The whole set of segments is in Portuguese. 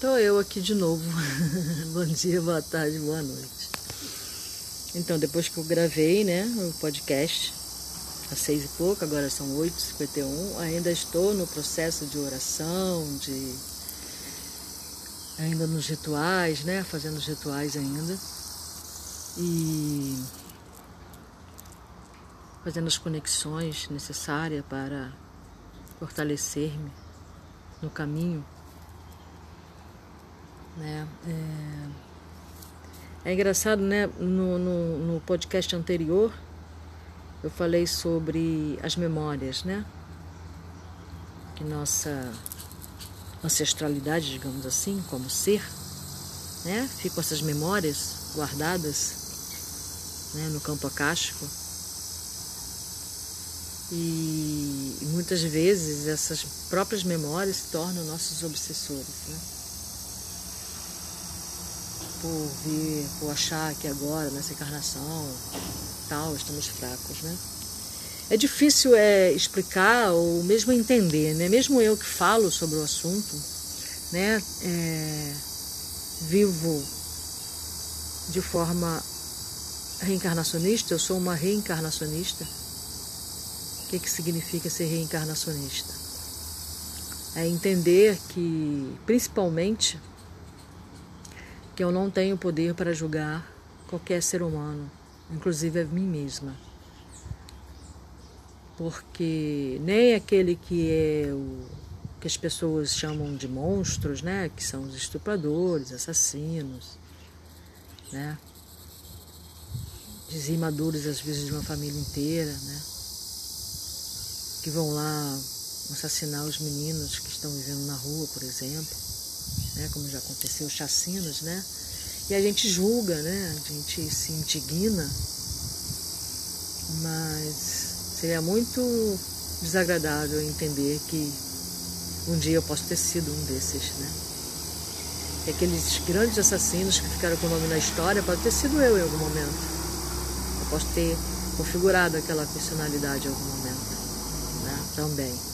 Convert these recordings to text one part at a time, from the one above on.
Estou eu aqui de novo. Bom dia, boa tarde, boa noite. Então, depois que eu gravei, né, o podcast, às seis e pouco, agora são oito e cinquenta e um, ainda estou no processo de oração, de... ainda nos rituais, né, fazendo os rituais ainda. E fazendo as conexões necessárias para fortalecer-me no caminho né? É, é engraçado, né? No, no, no, podcast anterior eu falei sobre as memórias, né? Que nossa ancestralidade, digamos assim, como ser, né? Ficam essas memórias guardadas né? no campo acástico. E, muitas vezes essas próprias memórias se tornam nossos obsessores, né? Por vir, por achar que agora, nessa encarnação, tal, estamos fracos, né? É difícil é, explicar ou mesmo entender, né? Mesmo eu que falo sobre o assunto, né? É, vivo de forma reencarnacionista, eu sou uma reencarnacionista. O que, que significa ser reencarnacionista? É entender que, principalmente, que eu não tenho poder para julgar qualquer ser humano, inclusive a mim mesma. Porque nem aquele que é o que as pessoas chamam de monstros, né, que são os estupradores, assassinos, né, dizimadores às vezes de uma família inteira, né, que vão lá assassinar os meninos que estão vivendo na rua, por exemplo né, como já aconteceu, chacinas, né? E a gente julga, né? A gente se indigna, mas seria muito desagradável entender que um dia eu posso ter sido um desses, né? E aqueles grandes assassinos que ficaram com o nome na história pode ter sido eu em algum momento. Eu posso ter configurado aquela personalidade em algum momento, né? Também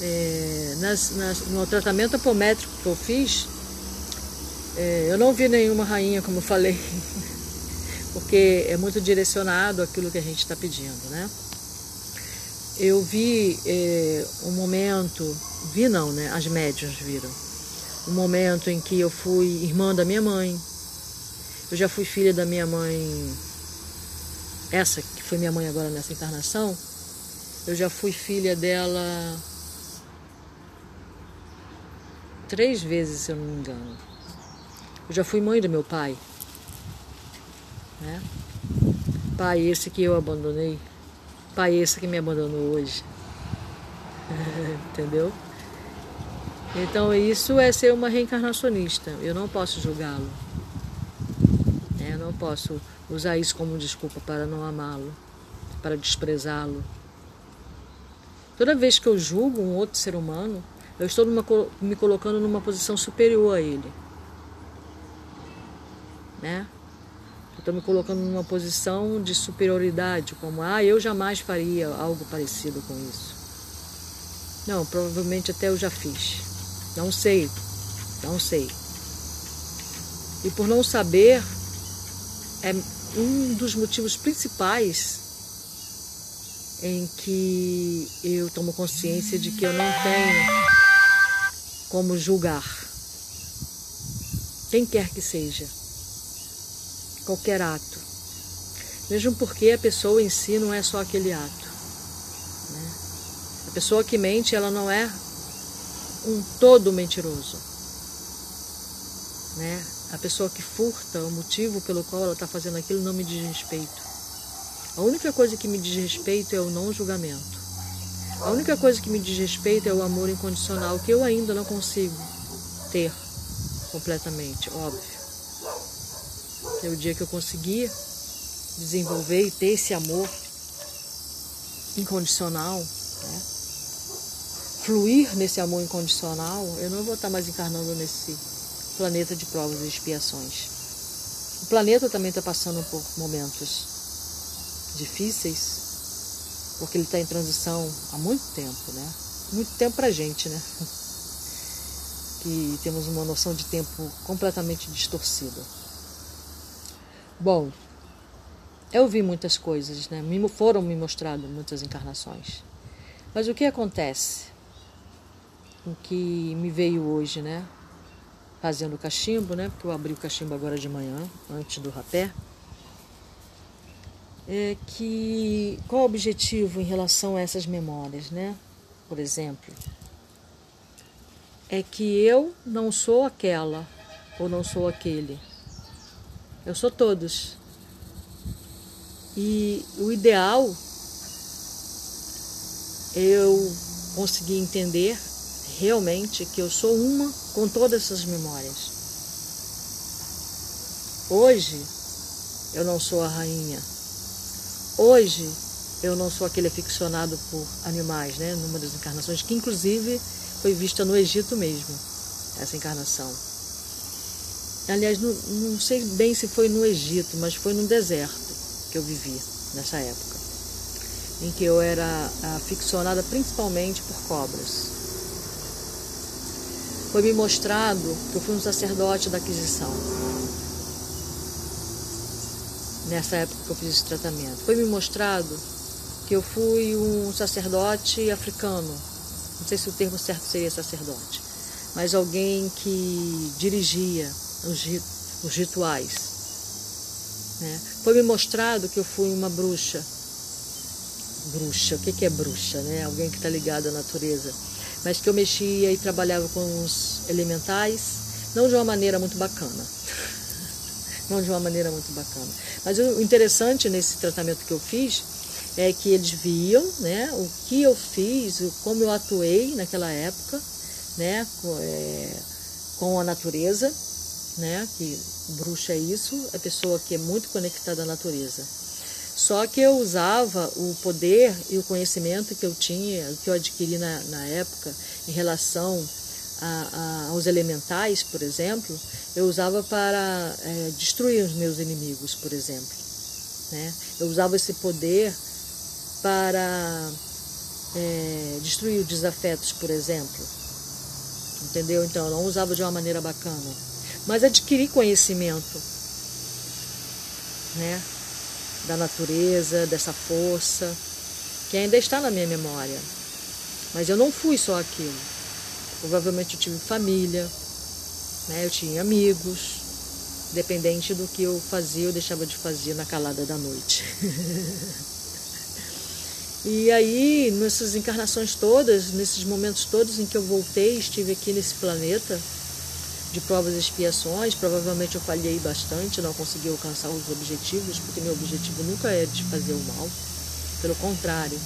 é, nas, nas, no tratamento apométrico que eu fiz, é, eu não vi nenhuma rainha, como eu falei, porque é muito direcionado aquilo que a gente está pedindo, né? Eu vi é, um momento, vi não, né? As médias viram. Um momento em que eu fui irmã da minha mãe. Eu já fui filha da minha mãe, essa que foi minha mãe agora nessa encarnação. Eu já fui filha dela três vezes, se eu não me engano. Eu já fui mãe do meu pai. Né? Pai esse que eu abandonei. Pai esse que me abandonou hoje. Entendeu? Então isso é ser uma reencarnacionista. Eu não posso julgá-lo. É, eu não posso usar isso como desculpa para não amá-lo, para desprezá-lo. Toda vez que eu julgo um outro ser humano, eu estou numa, me colocando numa posição superior a ele. Né? Eu estou me colocando numa posição de superioridade, como, ah, eu jamais faria algo parecido com isso. Não, provavelmente até eu já fiz. Não sei, não sei. E por não saber, é um dos motivos principais em que eu tomo consciência de que eu não tenho como julgar. Quem quer que seja, qualquer ato. Mesmo porque a pessoa em si não é só aquele ato. Né? A pessoa que mente, ela não é um todo mentiroso. Né? A pessoa que furta, o motivo pelo qual ela está fazendo aquilo não me diz respeito. A única coisa que me diz respeito é o não julgamento. A única coisa que me diz respeito é o amor incondicional, que eu ainda não consigo ter completamente, óbvio. É o dia que eu conseguir desenvolver e ter esse amor incondicional, né? fluir nesse amor incondicional, eu não vou estar mais encarnando nesse planeta de provas e expiações. O planeta também está passando por momentos difíceis, porque ele está em transição há muito tempo, né? Muito tempo para a gente, né? que temos uma noção de tempo completamente distorcida. Bom, eu vi muitas coisas, né? Foram me mostradas muitas encarnações. Mas o que acontece? O que me veio hoje, né? Fazendo o cachimbo, né? Porque eu abri o cachimbo agora de manhã, antes do rapé. É que qual o objetivo em relação a essas memórias, né? Por exemplo, é que eu não sou aquela ou não sou aquele. Eu sou todos. E o ideal eu conseguir entender realmente que eu sou uma com todas essas memórias. Hoje eu não sou a rainha. Hoje eu não sou aquele aficionado por animais, né? Numa das encarnações, que inclusive foi vista no Egito mesmo, essa encarnação. Aliás, não, não sei bem se foi no Egito, mas foi no deserto que eu vivi nessa época, em que eu era aficionada principalmente por cobras. Foi me mostrado que eu fui um sacerdote da aquisição. Nessa época que eu fiz esse tratamento. Foi me mostrado que eu fui um sacerdote africano. Não sei se o termo certo seria sacerdote, mas alguém que dirigia os, rituais né? Foi me mostrado que eu fui uma bruxa. Bruxa, o que é bruxa? Né? Alguém que está ligado à natureza. Mas que eu mexia e trabalhava com os elementais, não de uma maneira muito bacana. De uma maneira muito bacana. Mas o interessante nesse tratamento que eu fiz é que eles viam né, o que eu fiz, como eu atuei naquela época né, com, é, com a natureza, né, que bruxa é isso, é pessoa que é muito conectada à natureza. Só que eu usava o poder e o conhecimento que eu tinha, que eu adquiri na, na época, em relação a, a, aos elementais, por exemplo, eu usava para é, destruir os meus inimigos, por exemplo. Né? Eu usava esse poder para é, destruir os desafetos, por exemplo. Entendeu? Então, eu não usava de uma maneira bacana mas adquirir conhecimento né, da natureza, dessa força, que ainda está na minha memória. Mas eu não fui só aquilo. Provavelmente eu tive família, né, eu tinha amigos, dependente do que eu fazia ou deixava de fazer na calada da noite. e aí, nessas encarnações todas, nesses momentos todos em que eu voltei, estive aqui nesse planeta, de provas e expiações. Provavelmente eu falhei bastante, não consegui alcançar os objetivos, porque meu objetivo nunca é de fazer o mal. Pelo contrário,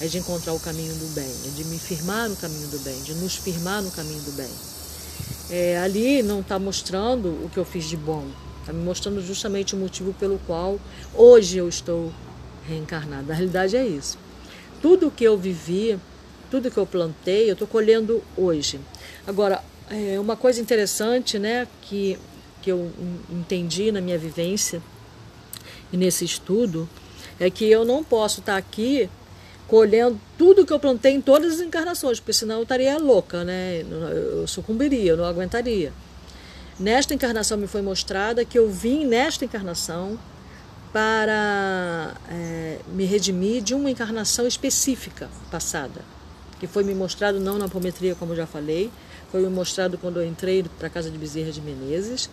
é de encontrar o caminho do bem, é de me firmar no caminho do bem, de nos firmar no caminho do bem. É, ali não está mostrando o que eu fiz de bom, está me mostrando justamente o motivo pelo qual hoje eu estou reencarnada. A realidade é isso. Tudo que eu vivi, tudo que eu plantei, eu estou colhendo hoje. Agora, é uma coisa interessante, né, que, que eu entendi na minha vivência e nesse estudo, é que eu não posso estar aqui colhendo tudo que eu plantei em todas as encarnações, porque senão eu estaria louca, né? Eu sucumbiria, eu não aguentaria. Nesta encarnação me foi mostrada que eu vim nesta encarnação para é, me redimir de uma encarnação específica passada, que foi me mostrado não na apometria, como já falei, foi me mostrado quando eu entrei para a casa de Bezerra de Menezes.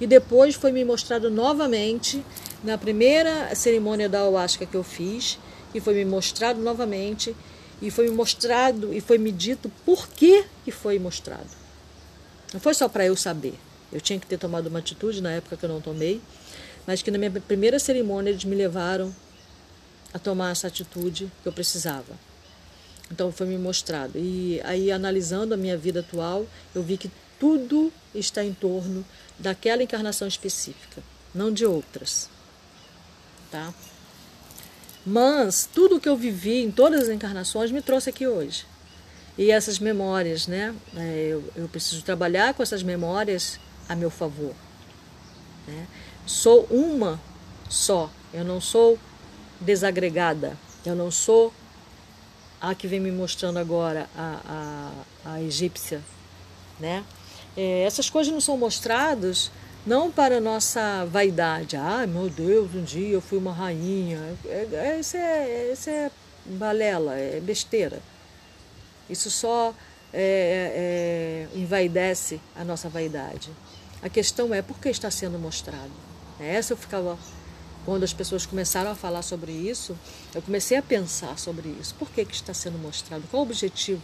E depois foi me mostrado novamente na primeira cerimônia da ayahuasca que eu fiz, e foi me mostrado novamente, e foi me mostrado e foi me dito por que, que foi mostrado. Não foi só para eu saber. Eu tinha que ter tomado uma atitude na época que eu não tomei, mas que na minha primeira cerimônia eles me levaram a tomar essa atitude que eu precisava. Então foi me mostrado. E aí, analisando a minha vida atual, eu vi que tudo está em torno daquela encarnação específica, não de outras. Tá? Mas tudo que eu vivi em todas as encarnações me trouxe aqui hoje. E essas memórias, né? É, eu, eu preciso trabalhar com essas memórias a meu favor. Né? Sou uma só, eu não sou desagregada, eu não sou a que vem me mostrando agora, a, a, a egípcia, né? É, essas coisas não são mostradas não para nossa vaidade. Ah, meu Deus, um dia eu fui uma rainha. É, é, isso, é, isso é balela, é besteira. Isso só é, é, envaidece a nossa vaidade. A questão é por que está sendo mostrado. Essa eu ficava. Quando as pessoas começaram a falar sobre isso, eu comecei a pensar sobre isso. Por que, que está sendo mostrado? Qual o objetivo?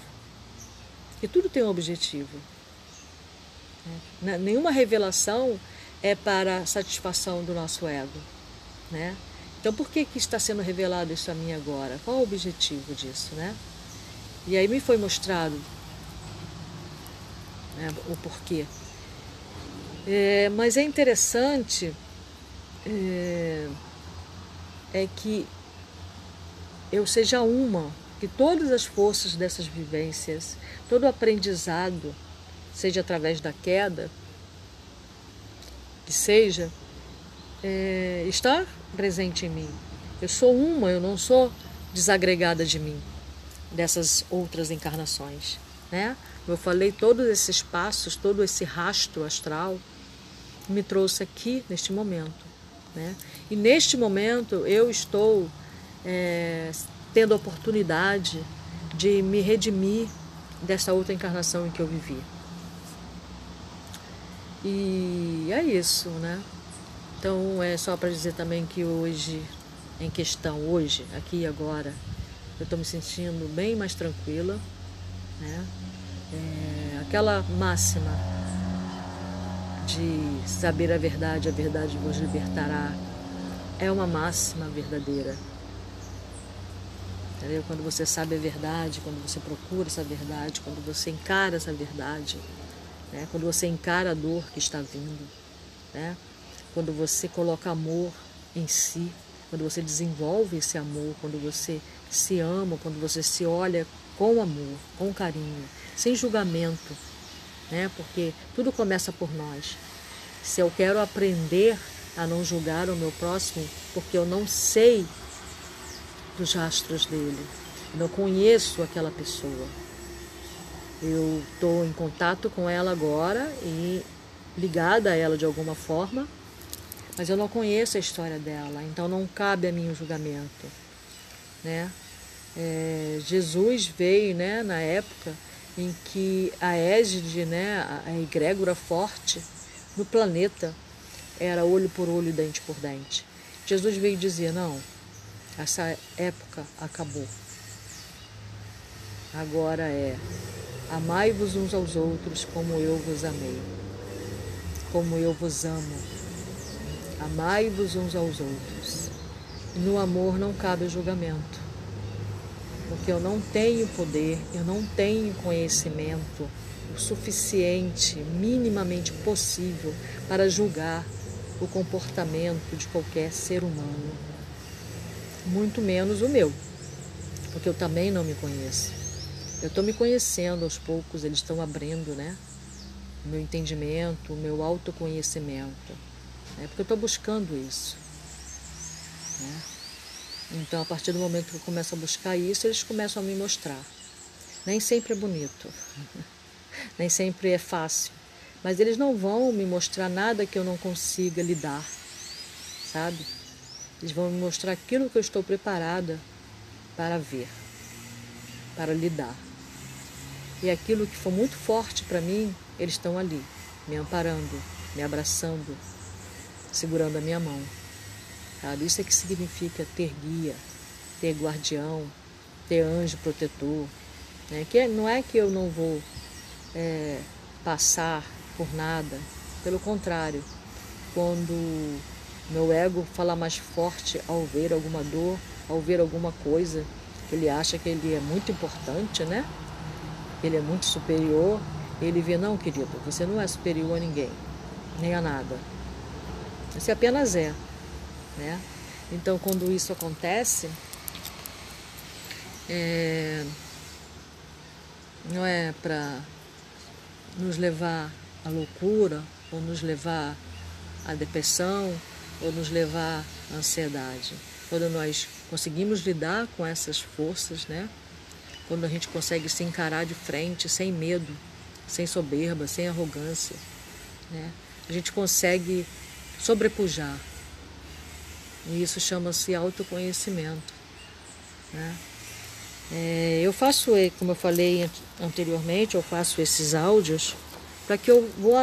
E tudo tem um objetivo. Né? Nenhuma revelação é para a satisfação do nosso ego. Né? Então, por que, que está sendo revelado isso a mim agora? Qual o objetivo disso? Né? E aí me foi mostrado né, o porquê. É, mas é interessante é, é que eu seja uma, que todas as forças dessas vivências, todo o aprendizado, seja através da queda, que seja, é, está presente em mim. Eu sou uma, eu não sou desagregada de mim, dessas outras encarnações. Né? Eu falei, todos esses passos, todo esse rastro astral me trouxe aqui neste momento. Né? E neste momento eu estou é, tendo a oportunidade de me redimir dessa outra encarnação em que eu vivi. E é isso, né? Então é só para dizer também que hoje, em questão, hoje, aqui e agora, eu estou me sentindo bem mais tranquila, né? É, aquela máxima de saber a verdade, a verdade vos libertará, é uma máxima verdadeira. Entendeu? Quando você sabe a verdade, quando você procura essa verdade, quando você encara essa verdade, né? quando você encara a dor que está vindo, né? quando você coloca amor em si, quando você desenvolve esse amor, quando você se ama, quando você se olha com amor, com carinho, sem julgamento, né? Porque tudo começa por nós. Se eu quero aprender a não julgar o meu próximo, porque eu não sei dos rastros dele, não conheço aquela pessoa. Eu estou em contato com ela agora e ligada a ela de alguma forma, mas eu não conheço a história dela, então não cabe a mim o julgamento, né? É, Jesus veio, né, na época em que a égide, né, a egrégora forte no planeta era olho por olho, dente por dente. Jesus veio dizer: não, essa época acabou. Agora é amai-vos uns aos outros como eu vos amei, como eu vos amo. Amai-vos uns aos outros. No amor não cabe julgamento porque eu não tenho poder, eu não tenho conhecimento o suficiente, minimamente possível, para julgar o comportamento de qualquer ser humano, muito menos o meu, porque eu também não me conheço. Eu estou me conhecendo aos poucos, eles estão abrindo, né? O meu entendimento, o meu autoconhecimento, né? porque eu estou buscando isso. Né? Então, a partir do momento que eu começo a buscar isso, eles começam a me mostrar. Nem sempre é bonito, nem sempre é fácil, mas eles não vão me mostrar nada que eu não consiga lidar, sabe? Eles vão me mostrar aquilo que eu estou preparada para ver, para lidar. E aquilo que for muito forte para mim, eles estão ali, me amparando, me abraçando, segurando a minha mão. Sabe? Isso é que significa ter guia, ter guardião, ter anjo protetor. Né? Que não é que eu não vou é, passar por nada, pelo contrário, quando meu ego fala mais forte ao ver alguma dor, ao ver alguma coisa que ele acha que ele é muito importante, né? Ele é muito superior, ele vê, não, querido, você não é superior a ninguém, nem a nada. Você apenas é. Né? Então, quando isso acontece, é, não é para nos levar à loucura, ou nos levar à depressão, ou nos levar à ansiedade. Quando nós conseguimos lidar com essas forças, né? Quando a gente consegue se encarar de frente, sem medo, sem soberba, sem arrogância. Né? A gente consegue sobrepujar. E isso chama-se autoconhecimento. Né? É, eu faço, como eu falei anteriormente, eu faço esses áudios para que eu vou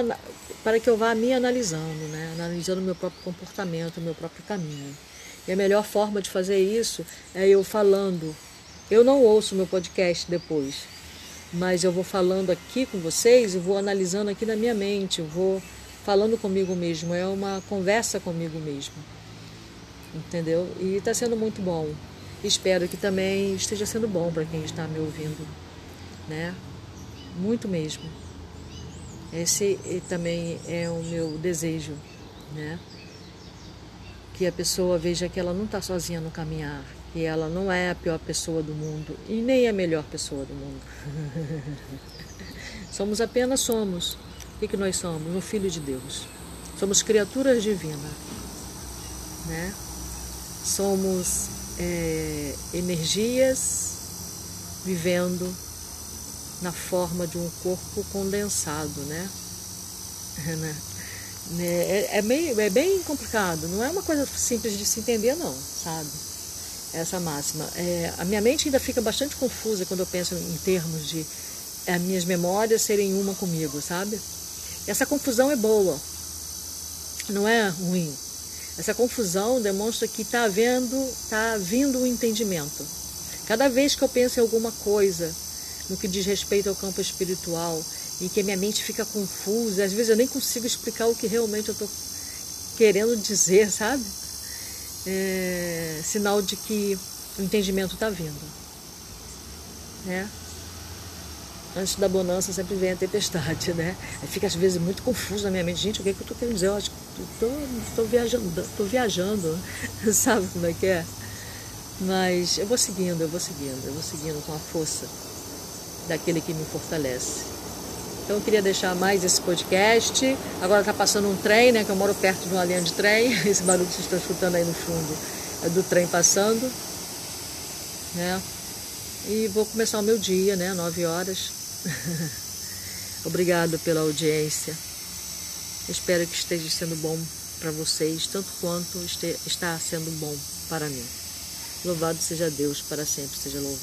para que eu vá me analisando, né? analisando meu próprio comportamento, meu próprio caminho. E a melhor forma de fazer isso é eu falando. Eu não ouço meu podcast depois, mas eu vou falando aqui com vocês e vou analisando aqui na minha mente, eu vou falando comigo mesmo, é uma conversa comigo mesmo. Entendeu? E está sendo muito bom. Espero que também esteja sendo bom para quem está me ouvindo, né? Muito mesmo. Esse também é o meu desejo, né? Que a pessoa veja que ela não está sozinha no caminhar, que ela não é a pior pessoa do mundo e nem a melhor pessoa do mundo. somos apenas somos. O que, nós somos? Um filho de Deus. Somos criaturas divinas, né? Somos é, energias vivendo na forma de um corpo condensado, né? né? É, é, bem, é bem complicado, não é uma coisa simples de se entender, não, sabe? Essa máxima. É, a minha mente ainda fica bastante confusa quando eu penso em termos de as minhas memórias serem uma comigo, sabe? Essa confusão é boa, não é ruim. Essa confusão demonstra que está havendo, está vindo um entendimento. Cada vez que eu penso em alguma coisa no que diz respeito ao campo espiritual e que a minha mente fica confusa, às vezes eu nem consigo explicar o que realmente eu estou querendo dizer, sabe? É sinal de que o entendimento está vindo. Né? Antes da bonança sempre vem a tempestade, né? Aí fica às vezes muito confuso na minha mente. Gente, o que, é que eu estou querendo dizer? Eu acho que estou viajando, estou viajando, sabe como é que é? Mas eu vou seguindo, eu vou seguindo, eu vou seguindo com a força daquele que me fortalece. Então eu queria deixar mais esse podcast. Agora está passando um trem, né? Que eu moro perto de uma linha de trem. Esse barulho que vocês estão escutando aí no fundo é do trem passando. Né? E vou começar o meu dia, né? Nove horas. Obrigado pela audiência. Espero que esteja sendo bom para vocês, tanto quanto está sendo bom para mim. Louvado seja Deus, para sempre seja louvado.